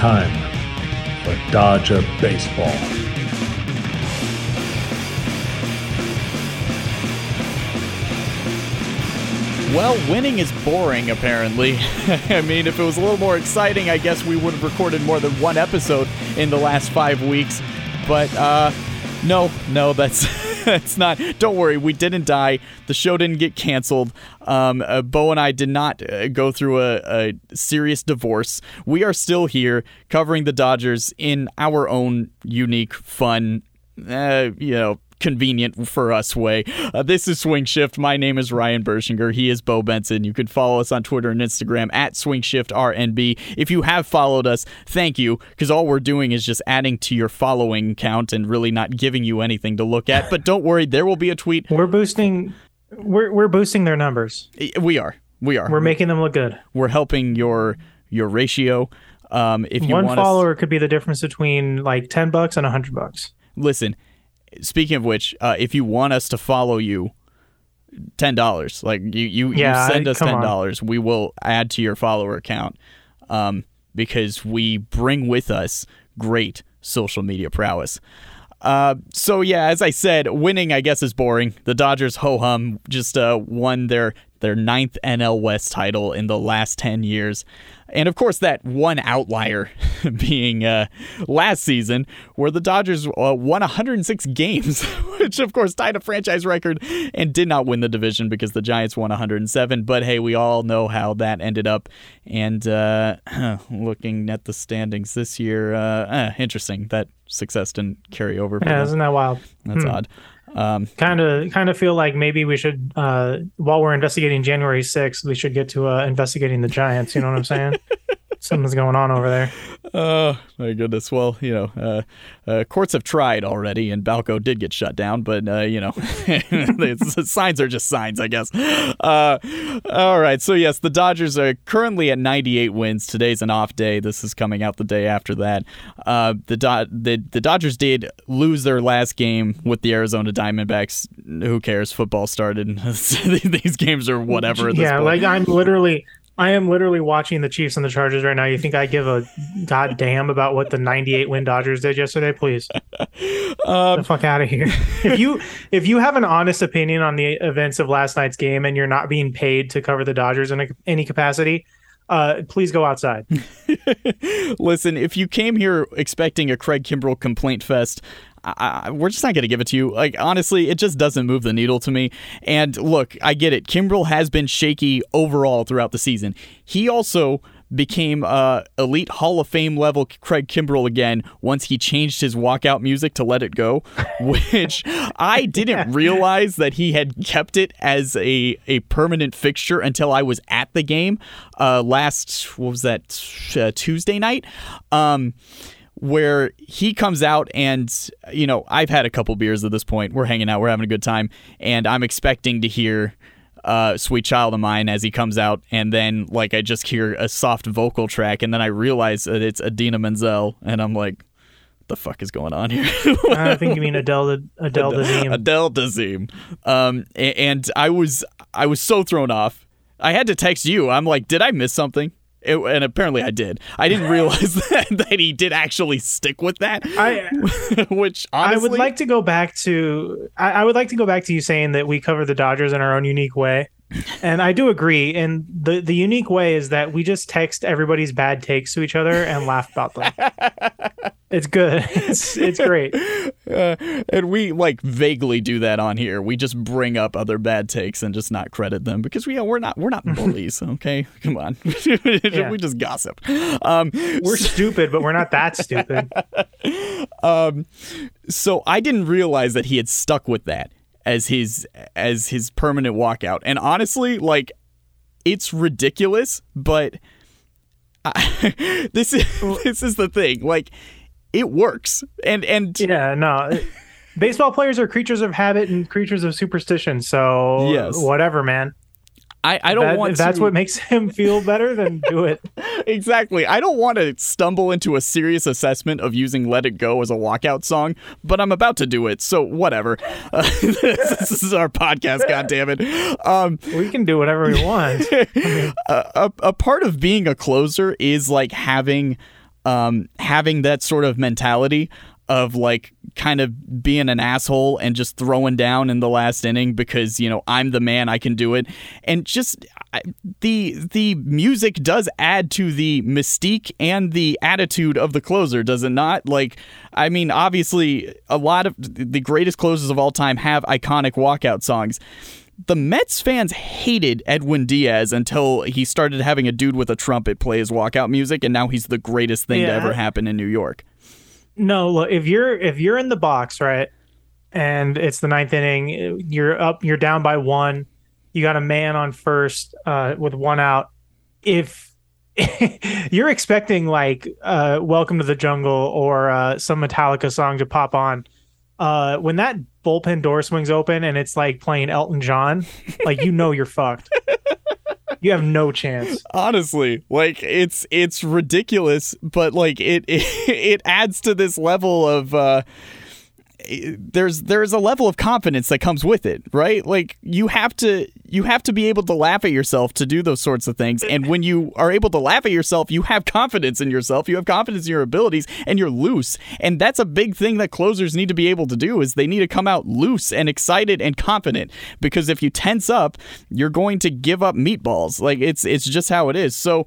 time for Dodger Baseball. Well, winning is boring, apparently. I mean, if it was a little more exciting, I guess we would have recorded more than one episode in the last five weeks. But, uh, no, no, that's. that's not. Don't worry, we didn't die. The show didn't get canceled. Um, uh, Bo and I did not uh, go through a, a serious divorce. We are still here covering the Dodgers in our own unique, fun, uh, you know, convenient for us way. Uh, this is Swing Shift. My name is Ryan Bershinger. He is Bo Benson. You can follow us on Twitter and Instagram at SwingShiftRNB. If you have followed us, thank you, because all we're doing is just adding to your following count and really not giving you anything to look at. But don't worry, there will be a tweet. We're boosting. We're we're boosting their numbers. We are. We are. We're making them look good. We're helping your your ratio. Um, if you One follower could be the difference between like ten bucks and a hundred bucks. listen speaking of which uh, if you want us to follow you ten dollars. Like you you, Yeah, you send us ten dollars, we will add to your follower account um, because we bring with us great social media prowess. Uh, so yeah, as I said, winning I guess is boring. The Dodgers ho hum just uh, won their their ninth NL West title in the last ten years, and of course that one outlier being uh, last season where the Dodgers uh, won 106 games, which of course tied a franchise record and did not win the division because the Giants won 107. But hey, we all know how that ended up. And uh, looking at the standings this year, uh, eh, interesting that success didn't carry over. for Yeah, isn't that wild? That's odd. Um, Kind of, kind of feel like maybe we should, uh, while we're investigating January sixth, we should get to uh, investigating the Giants. You know what I'm saying? Something's going on over there. Oh my goodness! Well, you know, uh, uh, courts have tried already, and Balco did get shut down. But uh, you know, signs are just signs, I guess. Uh, all right, so yes, the Dodgers are currently at 98 wins. Today's an off day. This is coming out the day after that. Uh, the, Do- the the Dodgers did lose their last game with the Arizona Diamondbacks. Who cares? Football started. These games are whatever. Yeah, like I'm literally, I am literally watching the Chiefs and the Chargers right now. You think I give a goddamn about what the 98 win Dodgers did yesterday? Please, Um, the fuck out of here. if you if you have an honest opinion on the events of last night's game and you're not being paid to cover the Dodgers in a, any capacity, uh, please go outside. Listen, if you came here expecting a Craig Kimbrel complaint fest, I, I, we're just not going to give it to you. Like, honestly, it just doesn't move the needle to me. And look, I get it. Kimbrel has been shaky overall throughout the season. He also became uh, elite Hall of Fame level Craig Kimbrel again once he changed his walkout music to Let It Go, which I didn't realize that he had kept it as a, a permanent fixture until I was at the game uh, last, what was that, uh, Tuesday night? Um, where he comes out and you know I've had a couple beers at this point. We're hanging out, we're having a good time, and I'm expecting to hear uh, "Sweet Child of Mine" as he comes out, and then like I just hear a soft vocal track, and then I realize that it's Idina Menzel, and I'm like, "What the fuck is going on here?" I think you mean Adele Adele Dazeem. Adele Dazeem. Um, and I was I was so thrown off. I had to text you. I'm like, did I miss something? It, and apparently I did. I didn't realize that, that he did actually stick with that. I which honestly, I would like to go back to I, I would like to go back to you saying that we cover the Dodgers in our own unique way. And I do agree. And the, the unique way is that we just text everybody's bad takes to each other and laugh about them. it's good. It's it's great. uh, and we like vaguely do that on here. We just bring up other bad takes and just not credit them because we we're not we're not bullies. Okay, come on, we just gossip. Um, We're stupid, but we're not that stupid. so I didn't realize that he had stuck with that as his as his permanent walkout. And honestly, like it's ridiculous, but I, this is this is the thing. Like it works. And and Yeah, no. Baseball players are creatures of habit and creatures of superstition. So Yes. whatever, man. I, I don't That- want if that's to, what makes him feel better, then do it. exactly. I don't want to stumble into a serious assessment of using "Let It Go" as a walkout song, but I'm about to do it, so whatever. Uh, this, is our podcast, God damn it. Um, We can do whatever we want. a, a, a part of being a closer is like having um, having that sort of mentality of like kind of being an asshole and just throwing down in the last inning because you know I'm the man I can do it. And just I, the the music does add to the mystique and the attitude of the closer does it not? Like I mean obviously a lot of the greatest closers of all time have iconic walkout songs. The Mets fans hated Edwin Diaz until he started having a dude with a trumpet play his walkout music, and now he's the greatest thing to ever happen in New York. No, look, if you're if you're in the box, right, and it's the ninth inning, you're up, you're down by one, you got a man on first uh, with one out. If you're expecting like uh, "Welcome to the Jungle" or uh, some Metallica song to pop on, uh, when that bullpen door swings open and it's like playing Elton John, like you know you're fucked. You have no chance. Honestly, like it's it's ridiculous, but like it it, it adds to this level of uh there's there's a level of confidence that comes with it, right? Like you have to you have to be able to laugh at yourself to do those sorts of things. And when you are able to laugh at yourself, you have confidence in yourself, you have confidence in your abilities, and you're loose. And that's a big thing that closers need to be able to do is they need to come out loose and excited and confident. Because if you tense up, you're going to give up meatballs. Like it's it's just how it is. So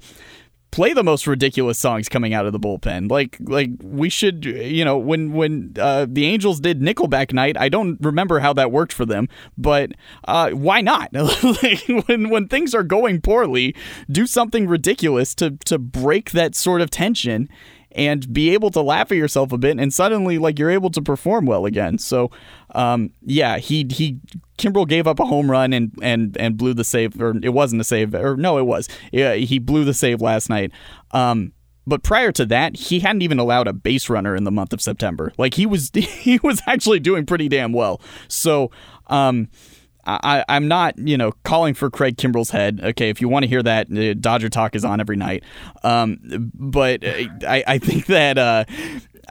play the most ridiculous songs coming out of the bullpen. Like like we should you know when when uh, the Angels did Nickelback night, I don't remember how that worked for them, but uh, why not? like when when things are going poorly, do something ridiculous to to break that sort of tension and be able to laugh at yourself a bit and suddenly like you're able to perform well again. So um, yeah, he he Kimbrel gave up a home run and and and blew the save or it wasn't a save or no it was. Yeah, he blew the save last night. Um but prior to that, he hadn't even allowed a base runner in the month of September. Like he was he was actually doing pretty damn well. So um I, I'm not, you know, calling for Craig Kimbrel's head. Okay, if you want to hear that, uh, Dodger Talk is on every night. Um, but uh, I, I think that uh,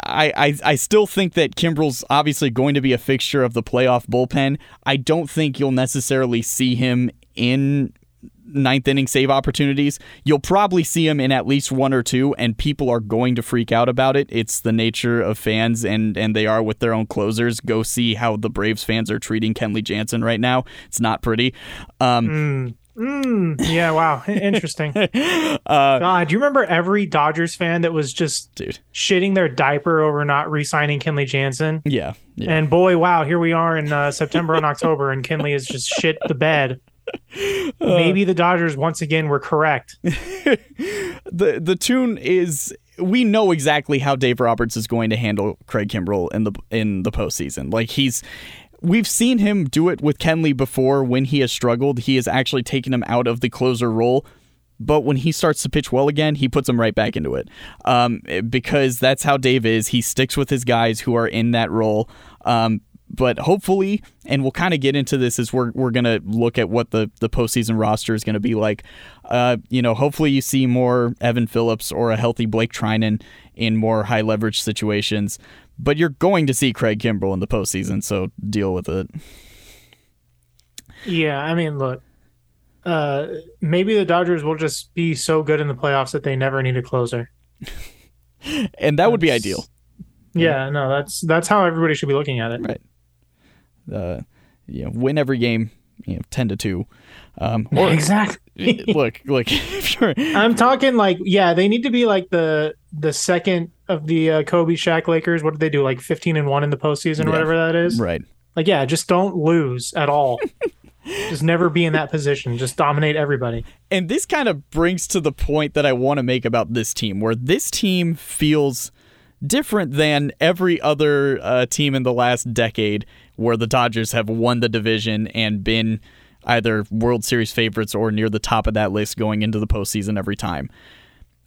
I, I, I still think that Kimbrel's obviously going to be a fixture of the playoff bullpen. I don't think you'll necessarily see him in ninth inning save opportunities. You'll probably see him in at least one or two, and people are going to freak out about it. It's the nature of fans, and and they are with their own closers. Go see how the Braves fans are treating Kenley Jansen right now. It's not pretty. Um, Mm, yeah, wow, interesting. God, do you remember every Dodgers fan that was just dude, shitting their diaper over not re-signing Kenley Jansen? yeah, yeah. And boy, wow, here we are in uh, September and October, and Kenley is just shit the bed. Maybe the Dodgers once again were correct. the the tune is we know exactly how Dave Roberts is going to handle Craig Kimbrel in the in the postseason. Like he's we've seen him do it with Kenley before when he has struggled. He has actually taken him out of the closer role. But when he starts to pitch well again, he puts him right back into it. Um, because that's how Dave is. He sticks with his guys who are in that role. Um, but hopefully, and we'll kind of get into this as we're, we're going to look at what the, the postseason roster is going to be like. Uh, you know, hopefully you see more Evan Phillips or a healthy Blake Treinen in more high leverage situations. But you're going to see Craig Kimbrel in the postseason, so deal with it. Yeah, I mean, look, uh, maybe the Dodgers will just be so good in the playoffs that they never need a closer. And that would be ideal. Yeah, no, that's that's how everybody should be looking at it. Right. Uh, you know, win every game, you know, ten to two. Um, or exactly. look, look, you're I'm talking like, yeah, they need to be like the the second of the uh, Kobe Shaq Lakers. What did they do? Like 15 and one in the postseason, Yeah. or whatever that is. right. Like, yeah, just don't lose at all. just never be in that position. Just dominate everybody. And this kind of brings to the point that I want to make about this team, where this team feels different than every other uh, team in the last decade, where the Dodgers have won the division and been either World Series favorites or near the top of that list going into the postseason every time.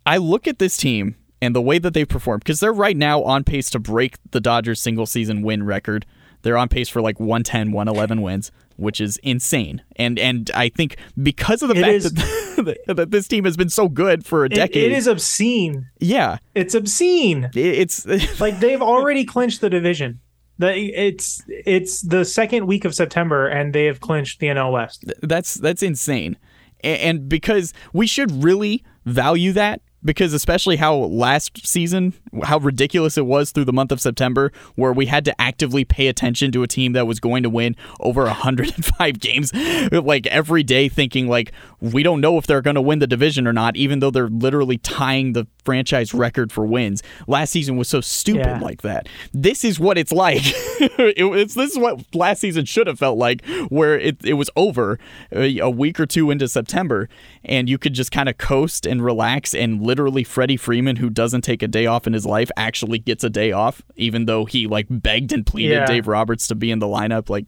I look at this team and the way that they've performed because they're right now on pace to break the Dodgers single season win record. They're on pace for like 110, 111 wins, which is insane. And and I think because of the It fact is- that, that this team has been so good for a It- decade. it is obscene. yeah. It's obscene. It- It's Like they've already clinched the division. The, it's it's the second week of September, and they have clinched the NL West. that's that's insane. And because we should really value that because especially how last season, how ridiculous it was through the month of September, where we had to actively pay attention to a team that was going to win over 105 games, like every day, thinking like we don't know if they're going to win the division or not, even though they're literally tying the franchise record for wins. Last season was so stupid Yeah. like that. This is what it's like. it, it's this is what last season should have felt like, where it it was over a, a week or two into September, and you could just kind of coast and relax. And literally, Freddie Freeman, who doesn't take a day off in his life, actually gets a day off, even though he like begged and pleaded Yeah. Dave Roberts to be in the lineup. Like,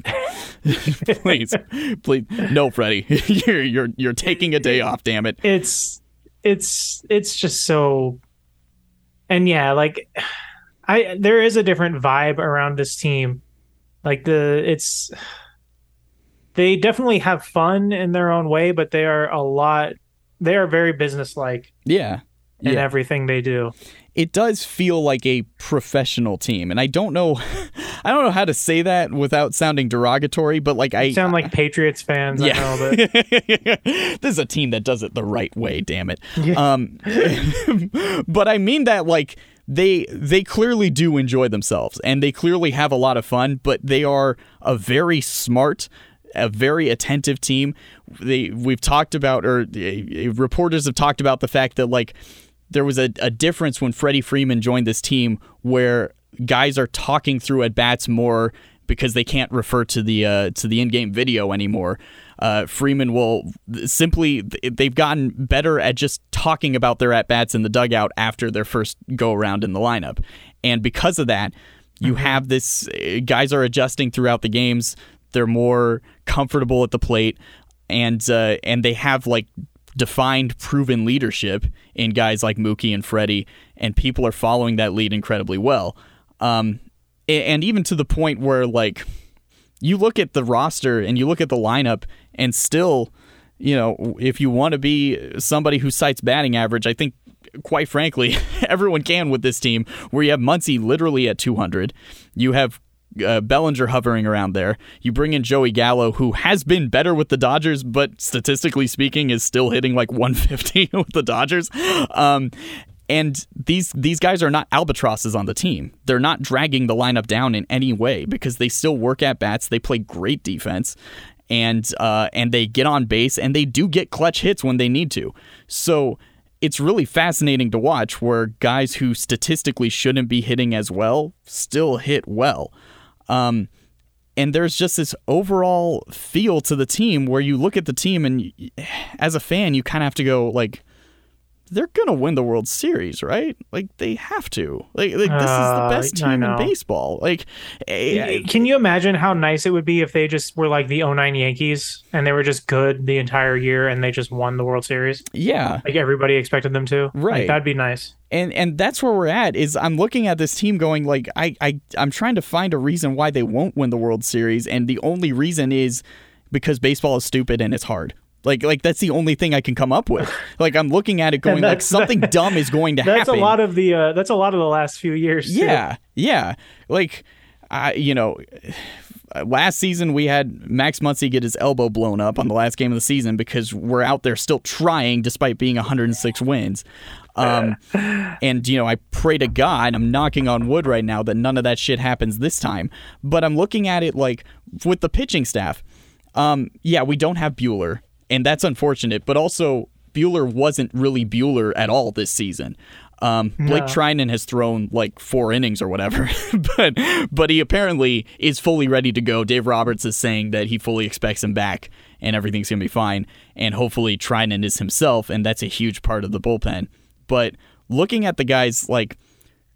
please, please, no, Freddie, you're you're you're taking a day off. Damn it. it's it's it's just so and yeah like i there is a different vibe around this team like the it's they definitely have fun in their own way but they are a lot they are very businesslike Yeah. in Yeah. everything they do it does feel like a professional team and i don't know i don't know how to say that without sounding derogatory but like i you sound like patriots fans i know but this is a team that does it the right way damn it. Yeah. um but i mean that like they they clearly do enjoy themselves and they clearly have a lot of fun but they are a very smart a very attentive team. They we've talked about or uh, reporters have talked about the fact that like there was a, a difference when Freddie Freeman joined this team where guys are talking through at bats more because they can't refer to the uh, to the in-game video anymore. Uh, Freeman will simply they've gotten better at just talking about their at bats in the dugout after their first go around in the lineup, and because of that, you have this uh, guys are adjusting throughout the games. They're more comfortable at the plate, and uh, and they have like defined, proven leadership in guys like Mookie and Freddie, and people are following that lead incredibly well. Um, and even to the point where, like, you look at the roster and you look at the lineup, and still, you know, if you want to be somebody who cites batting average, I think, quite frankly, everyone can with this team, where you have Muncy literally at 200. You have uh, Bellinger hovering around there. You bring in Joey Gallo, who has been better with the Dodgers, but statistically speaking, is still hitting like 150 with the Dodgers. Um, and these these guys are not albatrosses on the team. They're not dragging the lineup down in any way because they still work at bats. They play great defense, and uh, and they get on base and they do get clutch hits when they need to. So it's really fascinating to watch where guys who statistically shouldn't be hitting as well still hit well. Um, and there's just this overall feel to the team where you look at the team and as a fan you kind of have to go like they're gonna win the World Series, right? Like they have to. Like, like this is the Uh, best team in baseball. Like, eh, Can you imagine how nice it would be if they just were like the 09 Yankees and they were just good the entire year and they just won the World Series? yeah, Like everybody expected them to. Right. Like, that'd be nice. and and that's where we're at. Is I'm looking at this team going like I I I'm trying to find a reason why they won't win the World Series, and the only reason is because baseball is stupid and it's hard. Like like that's the only thing I can come up with. Like I'm looking at it going like that's- something dumb is going to That's happen. a lot of the uh, that's a lot of the last few years. too. Yeah, yeah. Like, I, you know, last season we had Max Muncy get his elbow blown up on the last game of the season because we're out there still trying despite being 106 wins. Um, and you know, I pray to God, I'm knocking on wood right now that none of that shit happens this time. But I'm looking at it like with the pitching staff. Um, yeah, we don't have Buehler, and that's unfortunate. But also, Buehler wasn't really Buehler at all this season. Um, Blake No. Treinen has thrown like four innings or whatever, but but he apparently is fully ready to go. Dave Roberts is saying that he fully expects him back and everything's gonna be fine. And hopefully Treinen is himself, and that's a huge part of the bullpen. But looking at the guys like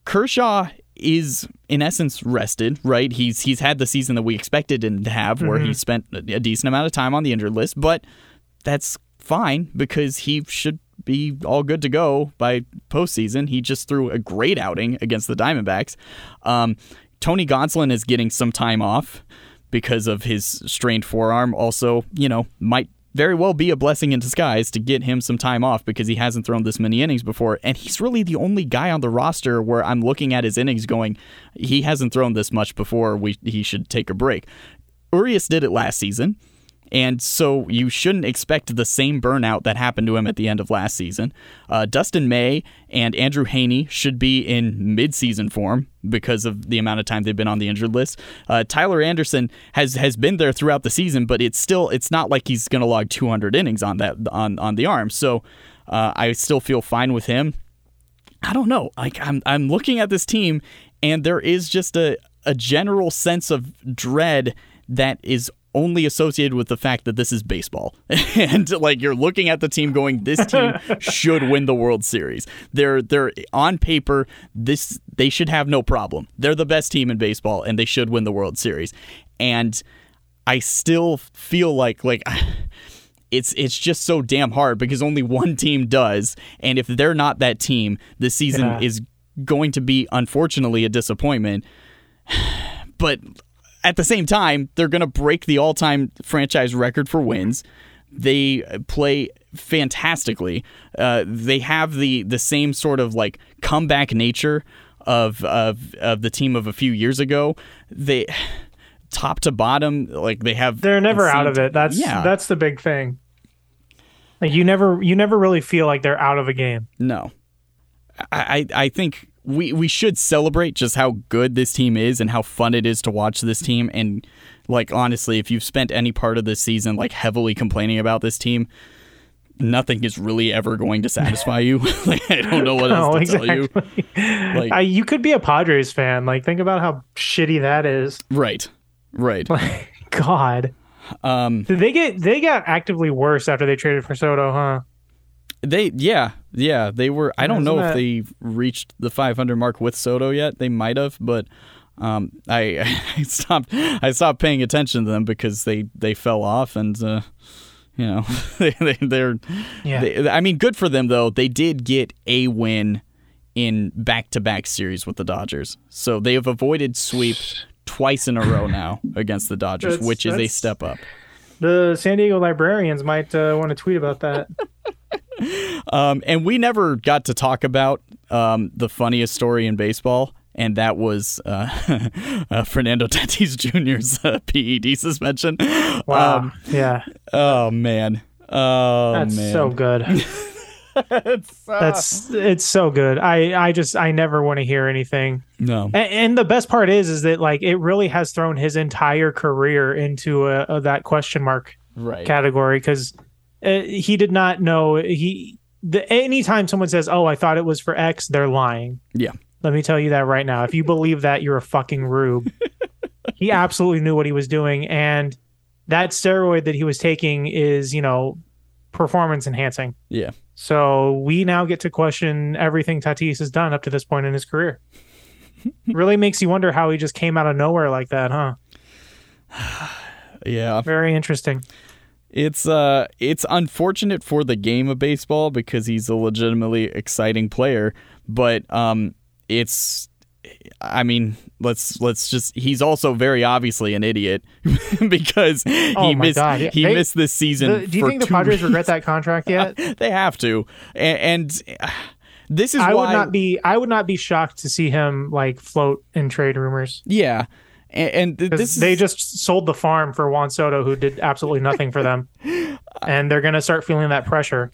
Kershaw is in essence rested, right? He's he's had the season that we expected him to have, where he spent a a decent amount of time on the injured list, but that's fine because he should be all good to go by postseason. He just threw a great outing against the Diamondbacks. Um, Tony Gonsolin is getting some time off because of his strained forearm. Also, you know, might very well be a blessing in disguise to get him some time off because he hasn't thrown this many innings before. And he's really the only guy on the roster where I'm looking at his innings going, he hasn't thrown this much before. We he should take a break. Urias did it last season And so you shouldn't expect the same burnout that happened to him at the end of last season. Uh, Dustin May and Andrew Heaney should be in midseason form because of the amount of time they've been on the injured list. Uh, Tyler Anderson has has been there throughout the season, but it's still it's not like he's going to log 200 innings on that on on the arm. So uh, I still feel fine with him. I don't know. Like I'm I'm looking at this team, and there is just a a general sense of dread that is only associated with the fact that this is baseball. and like you're looking at the team going this team should win the World Series. They're they're on paper this they should have no problem. They're the best team in baseball and they should win the World Series. And I still feel like like it's it's just so damn hard because only one team does and if they're not that team, the season Yeah. is going to be unfortunately a disappointment. But at the same time, they're going to break the all-time franchise record for wins. They play fantastically. Uh, they have the the same sort of like comeback nature of of of the team of a few years ago. They top to bottom, like they have. They're never out of it. That's yeah. that's the big thing. Like you never you never really feel like they're out of a game. No. I I think we, we should celebrate just how good this team is and how fun it is to watch this team. And like honestly, if you've spent any part of this season like heavily complaining about this team, nothing is really ever going to satisfy you. like I don't know what else No, to tell you. Like- I, you could be a Padres fan. Like think about how shitty that is. Right. Right. Like God. Um Did they get they got actively worse after they traded for Soto, huh? They yeah, yeah, they were I don't know Isn't if that- they reached the 500 mark with Soto yet. They might have, but um I I stopped I stopped paying attention to them because they they fell off and uh you know, they, they they're Yeah. they, I mean good for them though. They did get a win in back-to-back series with the Dodgers. So they have avoided sweep twice in a row now against the Dodgers, That's- which is a step up. The San Diego librarians might uh, want to tweet about that. Um, and we never got to talk about um, the funniest story in baseball, and that was uh, uh, Fernando Tatis Jr.'s uh, PED suspension. Wow. Um, yeah. oh man. Oh That's man. so good. That's it's so good. I I just I never want to hear anything. no. And, and the best part is is that like it really has thrown his entire career into a, a that question mark Right. category because uh, he did not know he the anytime someone says oh I thought it was for X they're lying. Yeah. Let me tell you that right now. If you believe that, you're a fucking rube. he absolutely knew what he was doing, and that steroid that he was taking is, you know, performance enhancing. Yeah. So we now get to question everything Tatis has done up to this point in his career. really makes you wonder how he just came out of nowhere like that, huh? Yeah. Very interesting. It's uh it's unfortunate for the game of baseball because he's a legitimately exciting player, but um it's I mean, let's let's just he's also very obviously an idiot because he Oh my missed God. he They- missed this season The- do you for think the Padres regret that contract yet? they have to. And, and uh, this is I why would not be I would not be shocked to see him like float in trade rumors. Yeah. And, and this they is, just sold the farm for Juan Soto, who did absolutely nothing for them, and they're gonna start feeling that pressure.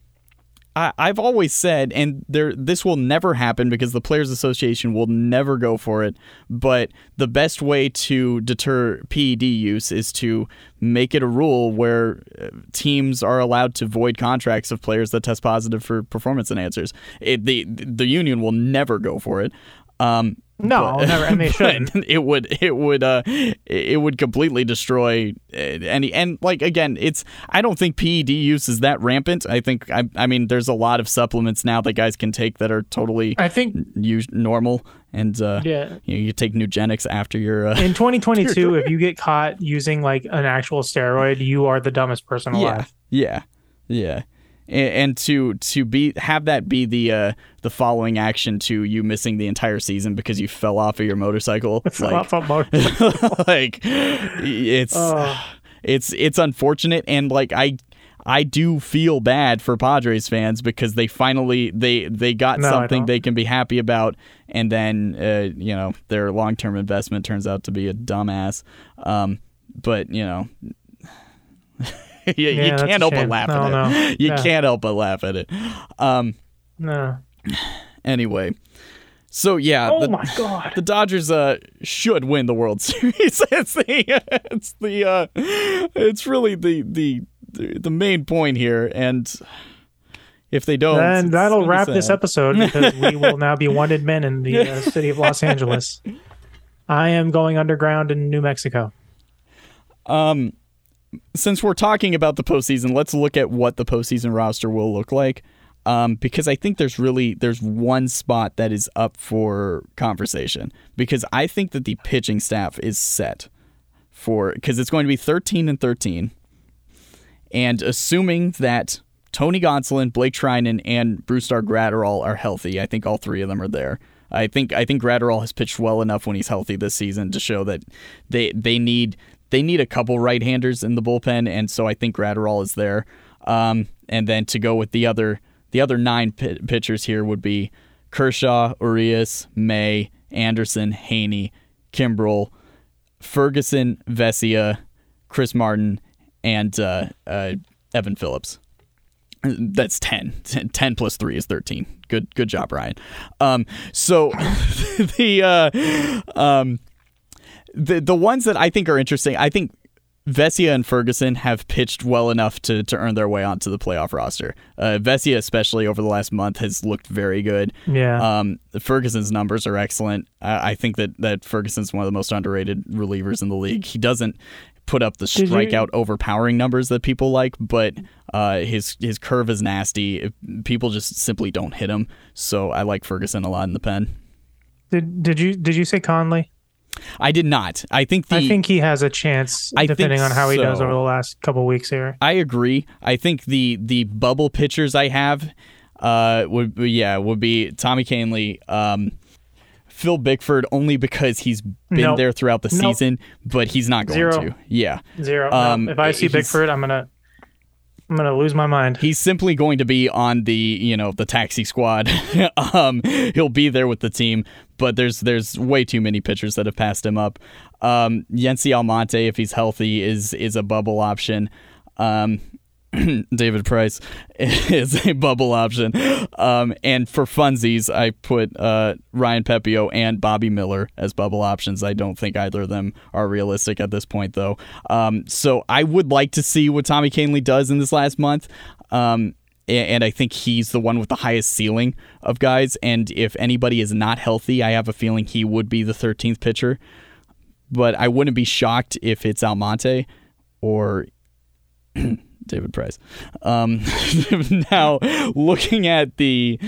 I, I've always said, and there this will never happen because the Players Association will never go for it. But the best way to deter PED use is to make it a rule where uh, teams are allowed to void contracts of players that test positive for performance enhancers. It, the the union will never go for it. Um, No, but- never, and they but shouldn't. it would it would uh it would completely destroy uh, any and like again it's I don't think PED use is that rampant. I think I I mean there's a lot of supplements now that guys can take that are totally I think us- normal and uh yeah. you, know, you take Nugenix after your uh, In 2022, if you get caught using like an actual steroid, you are the dumbest person alive. yeah yeah. And, and to to be have that be the uh, the following action to you missing the entire season because you fell off of your motorcycle, Fell like off a motor- like it's Oh. it's it's unfortunate and like I I do feel bad for Padres fans because they finally they they got No, something they can be happy about and then uh, you know their long term investment turns out to be a dumbass. Um, but you know you Yeah, a can't help but laugh No, at no. it. You Yeah. can't help but laugh at it. Um. No. Anyway, so yeah, Oh the, my god. the Dodgers uh should win the World Series. it's the it's the uh it's really the the the main point here, and if they don't, Then that'll wrap this episode because we will now be wanted men in the uh, city of Los Angeles. I am going underground in New Mexico. Um, since we're talking about the postseason, let's look at what the postseason roster will look like. Um, because I think there's really there's one spot that is up for conversation because I think that the pitching staff is set for because it's going to be 13 and 13, and assuming that Tony Gonsolin, Blake Treinen, and Brusdar Graterol are healthy, I think all three of them are there. I think I think Gratterall has pitched well enough when he's healthy this season to show that they they need they need a couple right-handers in the bullpen, and so I think Graterol is there. Um, and then to go with the other the other nine pi pitchers here would be Kershaw, Urias, May, Anderson, Heaney, Kimbrel, Ferguson, Vesia, Chris Martin, and uh, uh, Evan Phillips. That's 10. 10 plus 3 is 13. Good good job, Ryan. Um, so the uh, um, the the ones that I think are interesting, I think Vesia and Ferguson have pitched well enough to, to earn their way onto the playoff roster. Uh, Vesia, especially over the last month, has looked very good. Yeah. Um, Ferguson's numbers are excellent. I, I think that, that Ferguson's one of the most underrated relievers in the league. He doesn't put up the Did you- strikeout overpowering numbers that people like, but uh, his his curve is nasty. People just simply don't hit him. So I like Ferguson a lot in the pen. did did you did you say Kahnle? I did not. I think the I think he has a chance I depending on how he does over the last couple weeks here. I agree. I think the the bubble pitchers I have uh would be- yeah would be Tommy Kahnle, um, Phil Bickford only because he's been Nope. there throughout the Nope. season, but he's not going Zero. to. Yeah, Zero. Um. If I see Bickford, I'm gonna I'm gonna lose my mind. he's simply going to be on the you know the taxi squad. um, he'll be there with the team, but there's there's way too many pitchers that have passed him up. Um, Yency Almonte, if he's healthy, is is a bubble option. Um, David Price is a bubble option. Um, and for funsies, I put uh, Ryan Pepiot and Bobby Miller as bubble options. I don't think either of them are realistic at this point, though. Um, so I would like to see what Tommy Kahnle does in this last month. Um, and I think he's the one with the highest ceiling of guys. And if anybody is not healthy, I have a feeling he would be the 13th pitcher. But I wouldn't be shocked if it's Almonte or David Price. Um, now, looking at the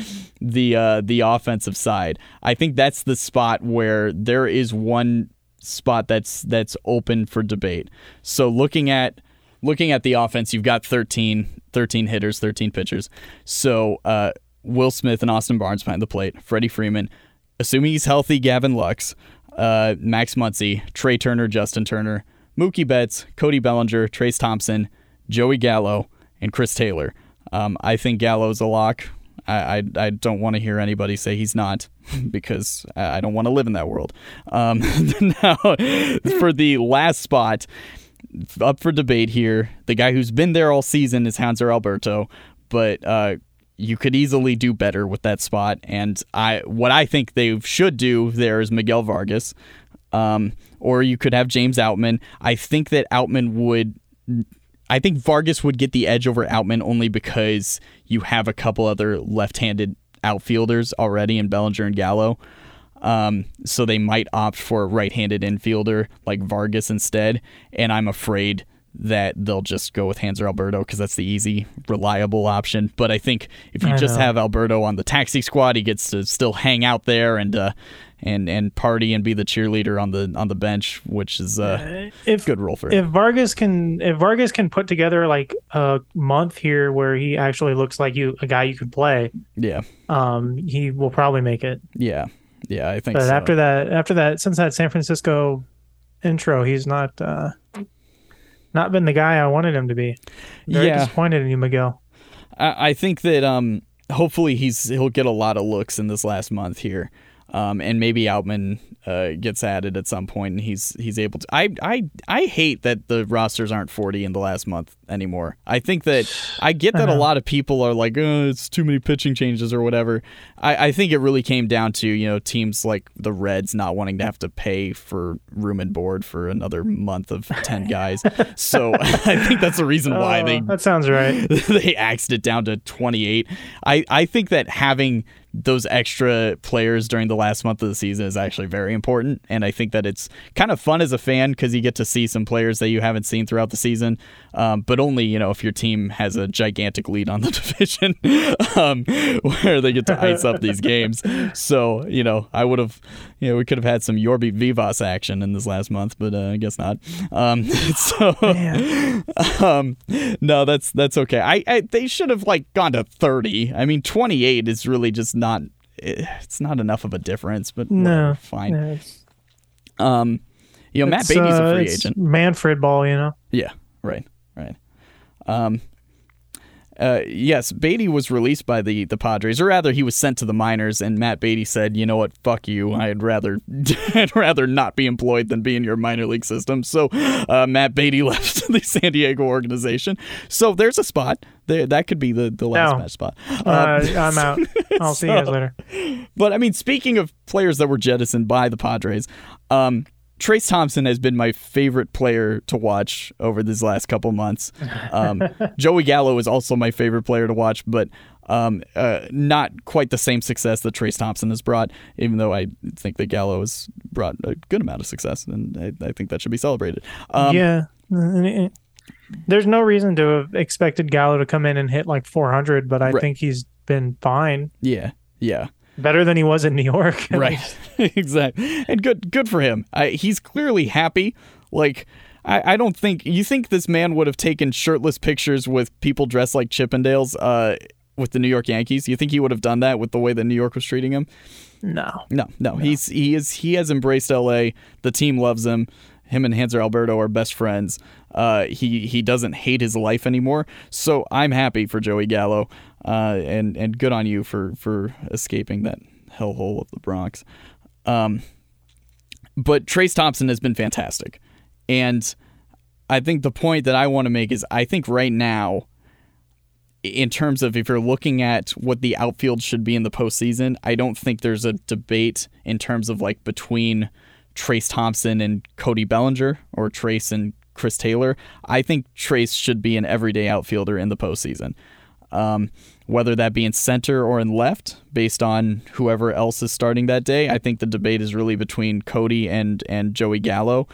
the uh, the offensive side, I think that's the spot where there is one spot that's that's open for debate. So looking at looking at the offense, you've got 13, 13 hitters, 13 pitchers. So uh, Will Smith and Austin Barnes behind the plate, Freddie Freeman, assuming he's healthy, Gavin Lux, uh, Max Muncy, Trea Turner, Justin Turner, Mookie Betts, Cody Bellinger, Trayce Thompson, Joey Gallo, and Chris Taylor. Um, I think Gallo's a lock. I, I, I don't want to hear anybody say he's not because I don't want to live in that world. Um, now, for the last spot, up for debate here. The guy who's been there all season is Hanser Alberto, but uh, you could easily do better with that spot. And I, what I think they should do there is Miguel Vargas, um, or you could have James Outman. I think that Outman would. I think Vargas would get the edge over Outman only because you have a couple other left-handed outfielders already in Bellinger and Gallo. Um, so they might opt for a right-handed infielder like Vargas instead, and I'm afraid that they'll just go with Hanser Alberto because that's the easy, reliable option. But I think if you I just know. have Alberto on the taxi squad, he gets to still hang out there and uh, and and party and be the cheerleader on the on the bench, which is uh, If good role for him. if Vargas can if Vargas can put together like a month here where he actually looks like you a guy you could play, yeah, um, he will probably make it. yeah, yeah. I think. But so. after that, after that, since that San Francisco intro, he's not uh, not been the guy I wanted him to be. Very Yeah. disappointed in you, Miguel. I, I think that um, hopefully he's he'll get a lot of looks in this last month here. Um, and maybe Outman uh, gets added at some point, and he's he's able to. I I I hate that the rosters aren't forty in the last month anymore. I think that I get that a lot of people are like, oh, it's too many pitching changes or whatever. I, I think it really came down to you know teams like the Reds not wanting to have to pay for room and board for another month of ten guys. so I think that's the reason why Oh, they that sounds right. they axed it down to 28. I, I think that having those extra players during the last month of the season is actually very important. And I think that it's kind of fun as a fan because you get to see some players that you haven't seen throughout the season, um, but only, you know, if your team has a gigantic lead on the division um, where they get to ice up these games. So, you know, I would have, you know, we could have had some Jorbit Vivas action in this last month, but uh, I guess not. Um, so, um, no, that's that's okay. I, I they should have like gone to thirty. I mean, twenty eight is really just not. eh, It's not enough of a difference, but No, fine. It's- Um, you know, Matt Beaty's uh, a free agent. Manfred ball, you know. Yeah, right, right. Um, uh, yes, Beaty was released by the the Padres, or rather, he was sent to the minors. And Matt Beaty said, "You know what? Fuck you. I'd rather I'd rather not be employed than be in your minor league system." So, uh, Matt Beaty left the San Diego organization. So there's a spot there. That could be the the last No. match spot. Uh, Um, I'm out. I'll see you guys later. but I mean, speaking of players that were jettisoned by the Padres, um, Trayce Thompson has been my favorite player to watch over these last couple months. Um, Joey Gallo is also my favorite player to watch, but um, uh, not quite the same success that Trayce Thompson has brought. Even though I think that Gallo has brought a good amount of success, and I, I think that should be celebrated. Um, yeah. There's no reason to have expected Gallo to come in and hit like 400, but I Right. think he's been fine. yeah, yeah. Better than he was in New York. right. Exactly. And good good for him. I, he's clearly happy. Like I, I don't think you think this man would have taken shirtless pictures with people dressed like chippendales uh with the new york yankees? You think he would have done that with the way that new york was treating him? No. no no, he's he is he has embraced la the team loves him. Him and Hanser Alberto are best friends. Uh, he he doesn't hate his life anymore. So I'm happy for Joey Gallo, uh, and and good on you for for escaping that hellhole of the Bronx. Um, but Trayce Thompson has been fantastic, and I think the point that I want to make is I think right now, in terms of if you're looking at what the outfield should be in the postseason, I don't think there's a debate in terms of like between Trayce Thompson and Cody Bellinger or Trayce and Chris Taylor. I think Trayce should be an everyday outfielder in the postseason. Um, whether that be in center or in left, based on whoever else is starting that day, I think the debate is really between Cody and and Joey Gallo.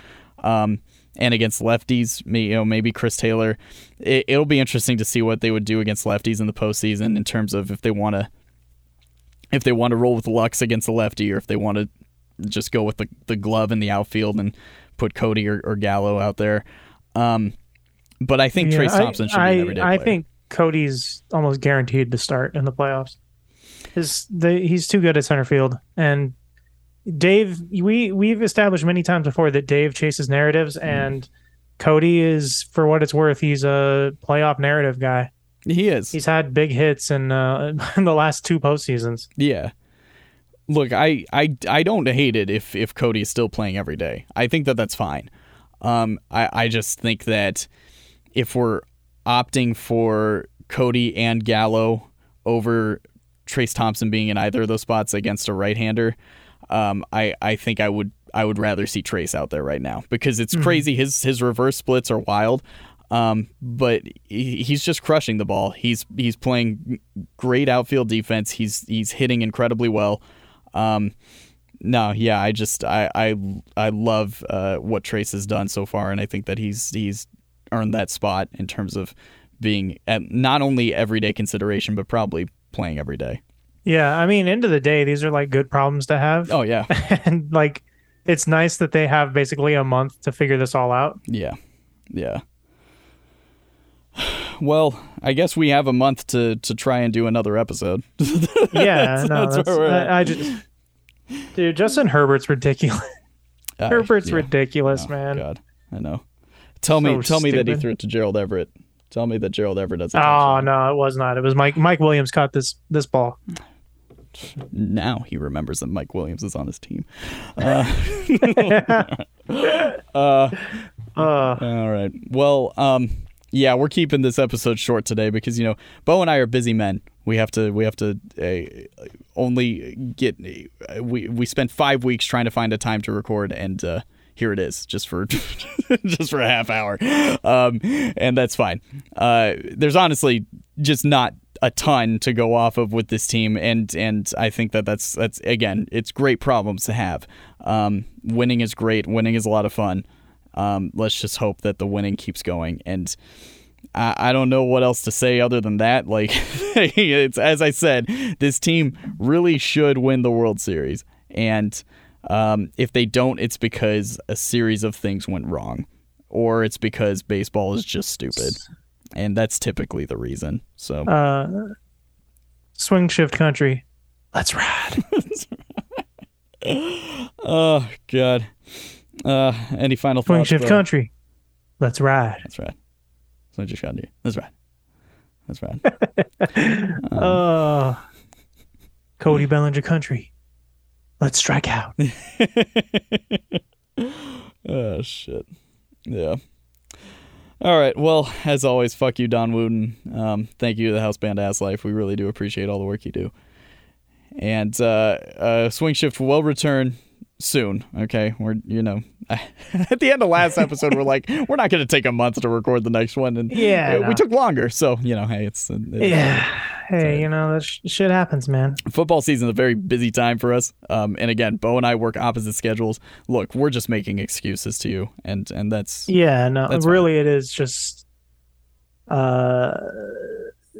Um, and against lefties, you know, maybe Chris Taylor. It, it'll be interesting to see what they would do against lefties in the postseason in terms of if they want to, if they want to roll with Lux against the lefty, or if they want to just go with the, the glove in the outfield and put Cody or, or Gallo out there. Um, but I think Yeah, Trayce I- Thompson should I, be an everyday I player. think Cody's almost guaranteed to start in the playoffs. His the, he's too good at center field, and Dave. We we've established many times before that Dave chases narratives, Mm-hmm. and Cody is, for what it's worth, he's a playoff narrative guy. he is. He's had big hits in uh, in the last two postseasons. Yeah. Look, I, I, I don't hate it if, if Cody is still playing every day. I think that that's fine. Um, I, I just think that if we're opting for Cody and Gallo over Trayce Thompson being in either of those spots against a right-hander, um, I, I think I would I would rather see Trayce out there right now because it's crazy. His his reverse splits are wild, um, but he- he's just crushing the ball. He's he's playing great outfield defense. He's he's hitting incredibly well. Um, no, yeah, I just I I I love uh, what Trayce has done so far, and I think that he's he's earned that spot in terms of being not only everyday consideration, but probably playing every day. Yeah, I mean, end of the day, these are like good problems to have, Oh yeah, and like it's nice that they have basically a month to figure this all out. yeah, yeah. Well, I guess we have a month to to try and do another episode. Yeah, no, that's that's. I, I just, dude, Justin Herbert's ridiculous. Uh, Herbert's yeah. ridiculous, Oh, man. God, I know. Tell me, So tell me that he threw it to Gerald Everett. Tell me that Gerald Everett doesn't. Oh no, it was not. It was Mike. Mike Williams caught this this ball. now he remembers that Mike Williams is on his team. Uh, Uh, all right. Well, um, yeah, we're keeping this episode short today because you know Bo and I are busy men. We have to we have to uh, only get we we spent five weeks trying to find a time to record and. Uh, here it is, just for just for a half hour, um, and that's fine. Uh, there's honestly just not a ton to go off of with this team, and and I think that that's that's again, it's great problems to have. Um, winning is great. Winning is a lot of fun. Um, let's just hope that the winning keeps going. And I, don't know what else to say other than that. Like, it's as I said, this team really should win the World Series. And um, if they don't, it's because a series of things went wrong, or it's because baseball is just stupid. And that's typically the reason. So, uh, swing shift country. Let's ride. oh, God. Uh, any final Swing thoughts? shift Bo? country. Let's ride. That's right. That's what you should do. That's right. That's right. Um, Uh, Cody Bellinger country. Let's strike out. oh shit. Yeah. All right. Well, as always, fuck you, Don Wooten. Um, thank you to the house band Ass Life. We really do appreciate all the work you do. And uh, uh, Swing Shift will return soon. Okay, we're you know at the end of last episode we're like we're not going to take a month to record the next one, and Yeah, uh, no. we took longer. So you know, hey, it's, it's Yeah. Hey, you know that sh- shit happens, man. football season is a very busy time for us. Um, and again, Bo and I work opposite schedules. Look, we're just making excuses to you, and and that's Yeah, no, That's really, it is just. Uh,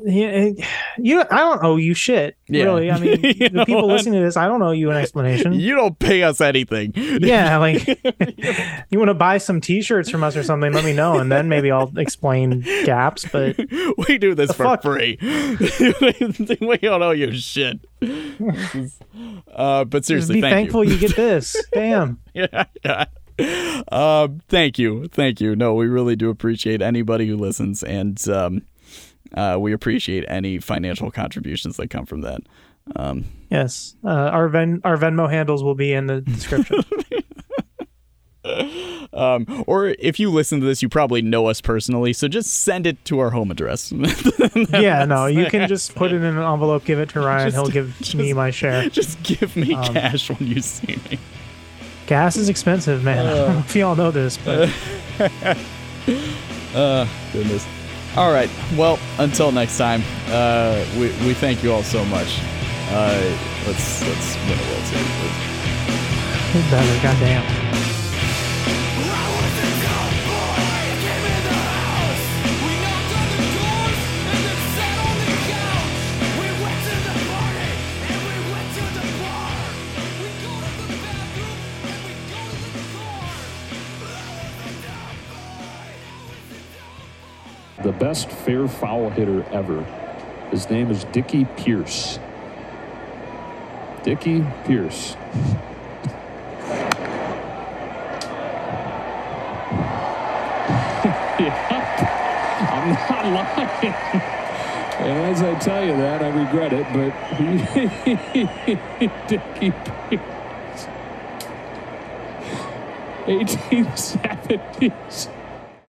yeah, you. I don't owe you shit. Yeah. Really, I mean, the know people what? listening to this, I don't owe you an explanation. you don't pay us anything. yeah, like you want to buy some T-shirts from us or something, let me know, and then maybe I'll explain gaps. But we do this for fuck? free. we don't owe you shit. Uh, but just seriously, be thank thankful you. get this. Damn. yeah, yeah. Um, thank you, thank you. No, we really do appreciate anybody who listens, and um, uh, we appreciate any financial contributions that come from that. Um, Yes, uh, our Ven our Venmo handles will be in the description. um, or if you listen to this, you probably know us personally, so just send it to our home address. yeah, no, you can just put it in an envelope, give it to Ryan. Just- He'll give me my share. just give me Um, cash when you see me. Gas is expensive, man. I don't know if you all know this, but Uh, goodness. All right. Well, until next time, uh, we, we thank you all so much. Uh, let's let's win a World Series. better. Goddamn. Best fair foul hitter ever. His name is Dickey Pearce. Dickey Pearce. yeah, I'm not lying. And as I tell you that, I regret it, but Dickey Pearce. 1870s.